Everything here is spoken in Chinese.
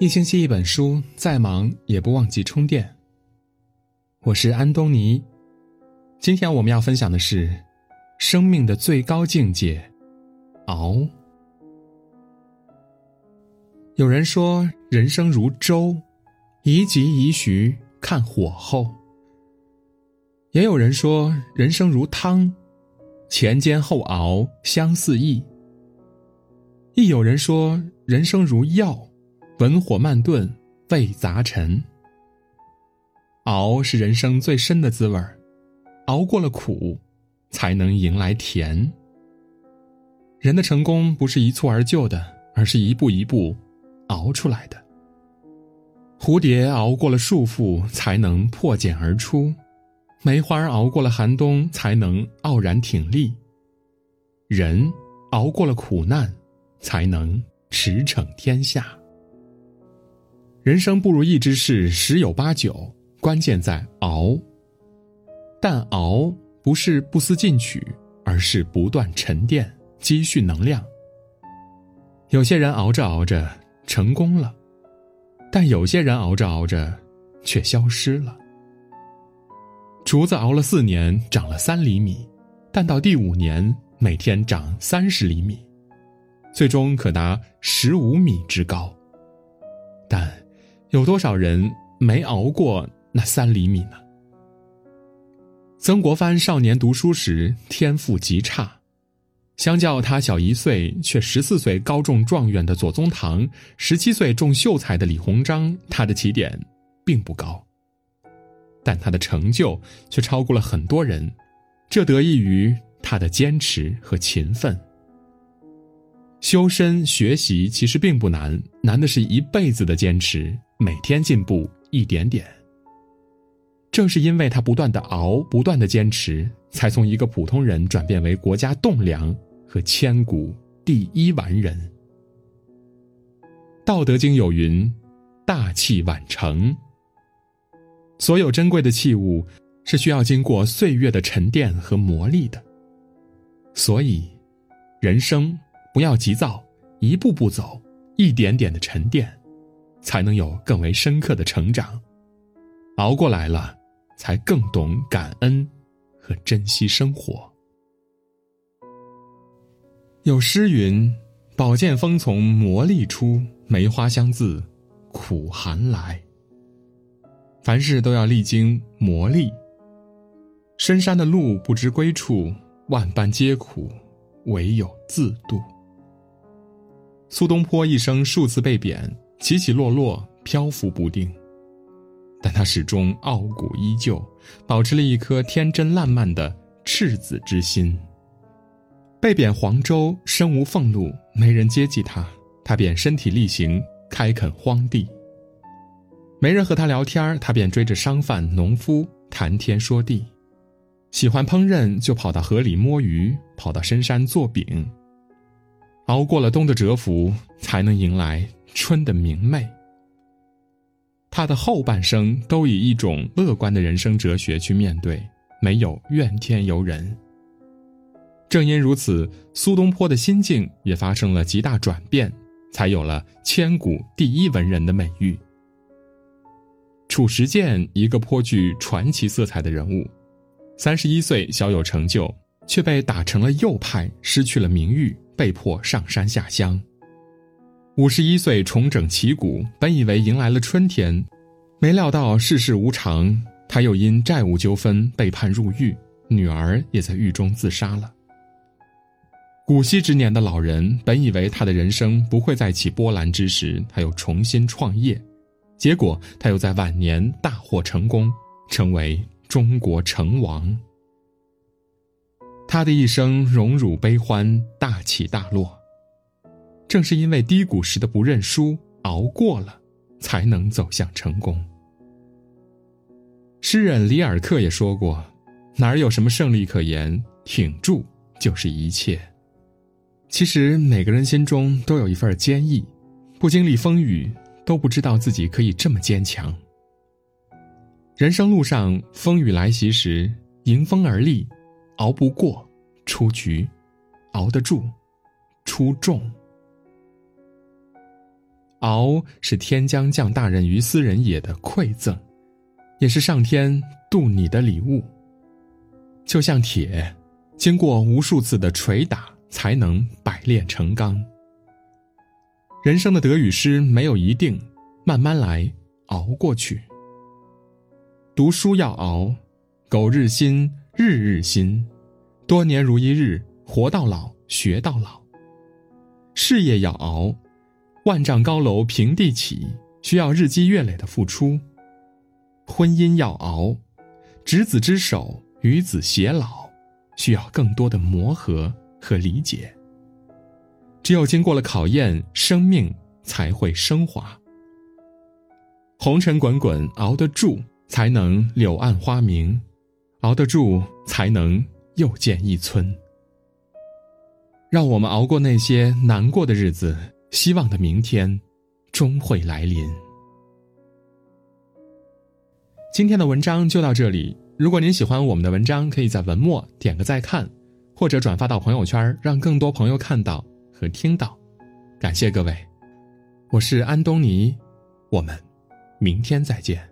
一星期一本书，再忙也不忘记充电。我是安东尼，今天我们要分享的是生命的最高境界——熬。有人说，人生如粥，宜急宜徐，看火候；也有人说，人生如汤，前煎后熬，相似意；亦有人说，人生如药。文火慢炖，味杂陈。熬是人生最深的滋味儿，熬过了苦，才能迎来甜。人的成功不是一蹴而就的，而是一步一步熬出来的。蝴蝶熬过了束缚，才能破茧而出；梅花熬过了寒冬，才能傲然挺立。人熬过了苦难，才能驰骋天下。人生不如意之事十有八九，关键在熬。但熬不是不思进取，而是不断沉淀、积蓄能量。有些人熬着熬着成功了，但有些人熬着熬着却消失了。竹子熬了四年，长了三厘米，但到第五年，每天长三十厘米，最终可达十五米之高。但。有多少人没熬过那三厘米呢？曾国藩少年读书时天赋极差，相较他小一岁却十四岁高中状元的左宗棠，十七岁中秀才的李鸿章，他的起点并不高，但他的成就却超过了很多人，这得益于他的坚持和勤奋。修身学习其实并不难，难的是一辈子的坚持。每天进步一点点。正是因为他不断的熬，不断的坚持，才从一个普通人转变为国家栋梁和千古第一完人。道德经有云：“大器晚成。”所有珍贵的器物是需要经过岁月的沉淀和磨砺的。所以，人生不要急躁，一步步走，一点点的沉淀。才能有更为深刻的成长，熬过来了，才更懂感恩和珍惜生活。有诗云：“宝剑锋从磨砺出，梅花香自苦寒来。”凡事都要历经磨砺。深山的路不知归处，万般皆苦，唯有自渡。苏东坡一生数次被贬。起起落落，漂浮不定，但他始终傲骨依旧，保持了一颗天真烂漫的赤子之心。被贬黄州，身无俸禄，没人接济他，他便身体力行开垦荒地。没人和他聊天，他便追着商贩、农夫谈天说地。喜欢烹饪，就跑到河里摸鱼，跑到深山做饼。熬过了冬的蛰伏，才能迎来。春的明媚。他的后半生都以一种乐观的人生哲学去面对，没有怨天尤人。正因如此，苏东坡的心境也发生了极大转变，才有了千古第一文人的美誉。褚时健，一个颇具传奇色彩的人物，三十一岁小有成就，却被打成了右派，失去了名誉，被迫上山下乡。五十一岁重整旗鼓，本以为迎来了春天，没料到世事无常，他又因债务纠纷被判入狱，女儿也在狱中自杀了。古稀之年的老人本以为他的人生不会再起波澜之时，他又重新创业，结果他又在晚年大获成功，成为中国成王。他的一生荣辱悲欢，大起大落。正是因为低谷时的不认输，熬过了，才能走向成功。诗人里尔克也说过：“哪儿有什么胜利可言？挺住就是一切。”其实每个人心中都有一份坚毅，不经历风雨，都不知道自己可以这么坚强。人生路上风雨来袭时，迎风而立，熬不过出局，熬得住出众。熬是天将降大任于斯人也的馈赠，也是上天渡你的礼物。就像铁，经过无数次的捶打，才能百炼成钢。人生的得与失没有一定，慢慢来，熬过去。读书要熬，苟日新，日日新，多年如一日，活到老，学到老。事业要熬，万丈高楼平地起，需要日积月累的付出。婚姻要熬，执子之手，与子偕老，需要更多的磨合和理解。只有经过了考验，生命才会升华。红尘滚滚，熬得住，才能柳暗花明；熬得住，才能又见一村。让我们熬过那些难过的日子，希望的明天终会来临。今天的文章就到这里。如果您喜欢我们的文章，可以在文末点个再看，或者转发到朋友圈，让更多朋友看到。和听到，感谢各位，我是安东尼，我们明天再见。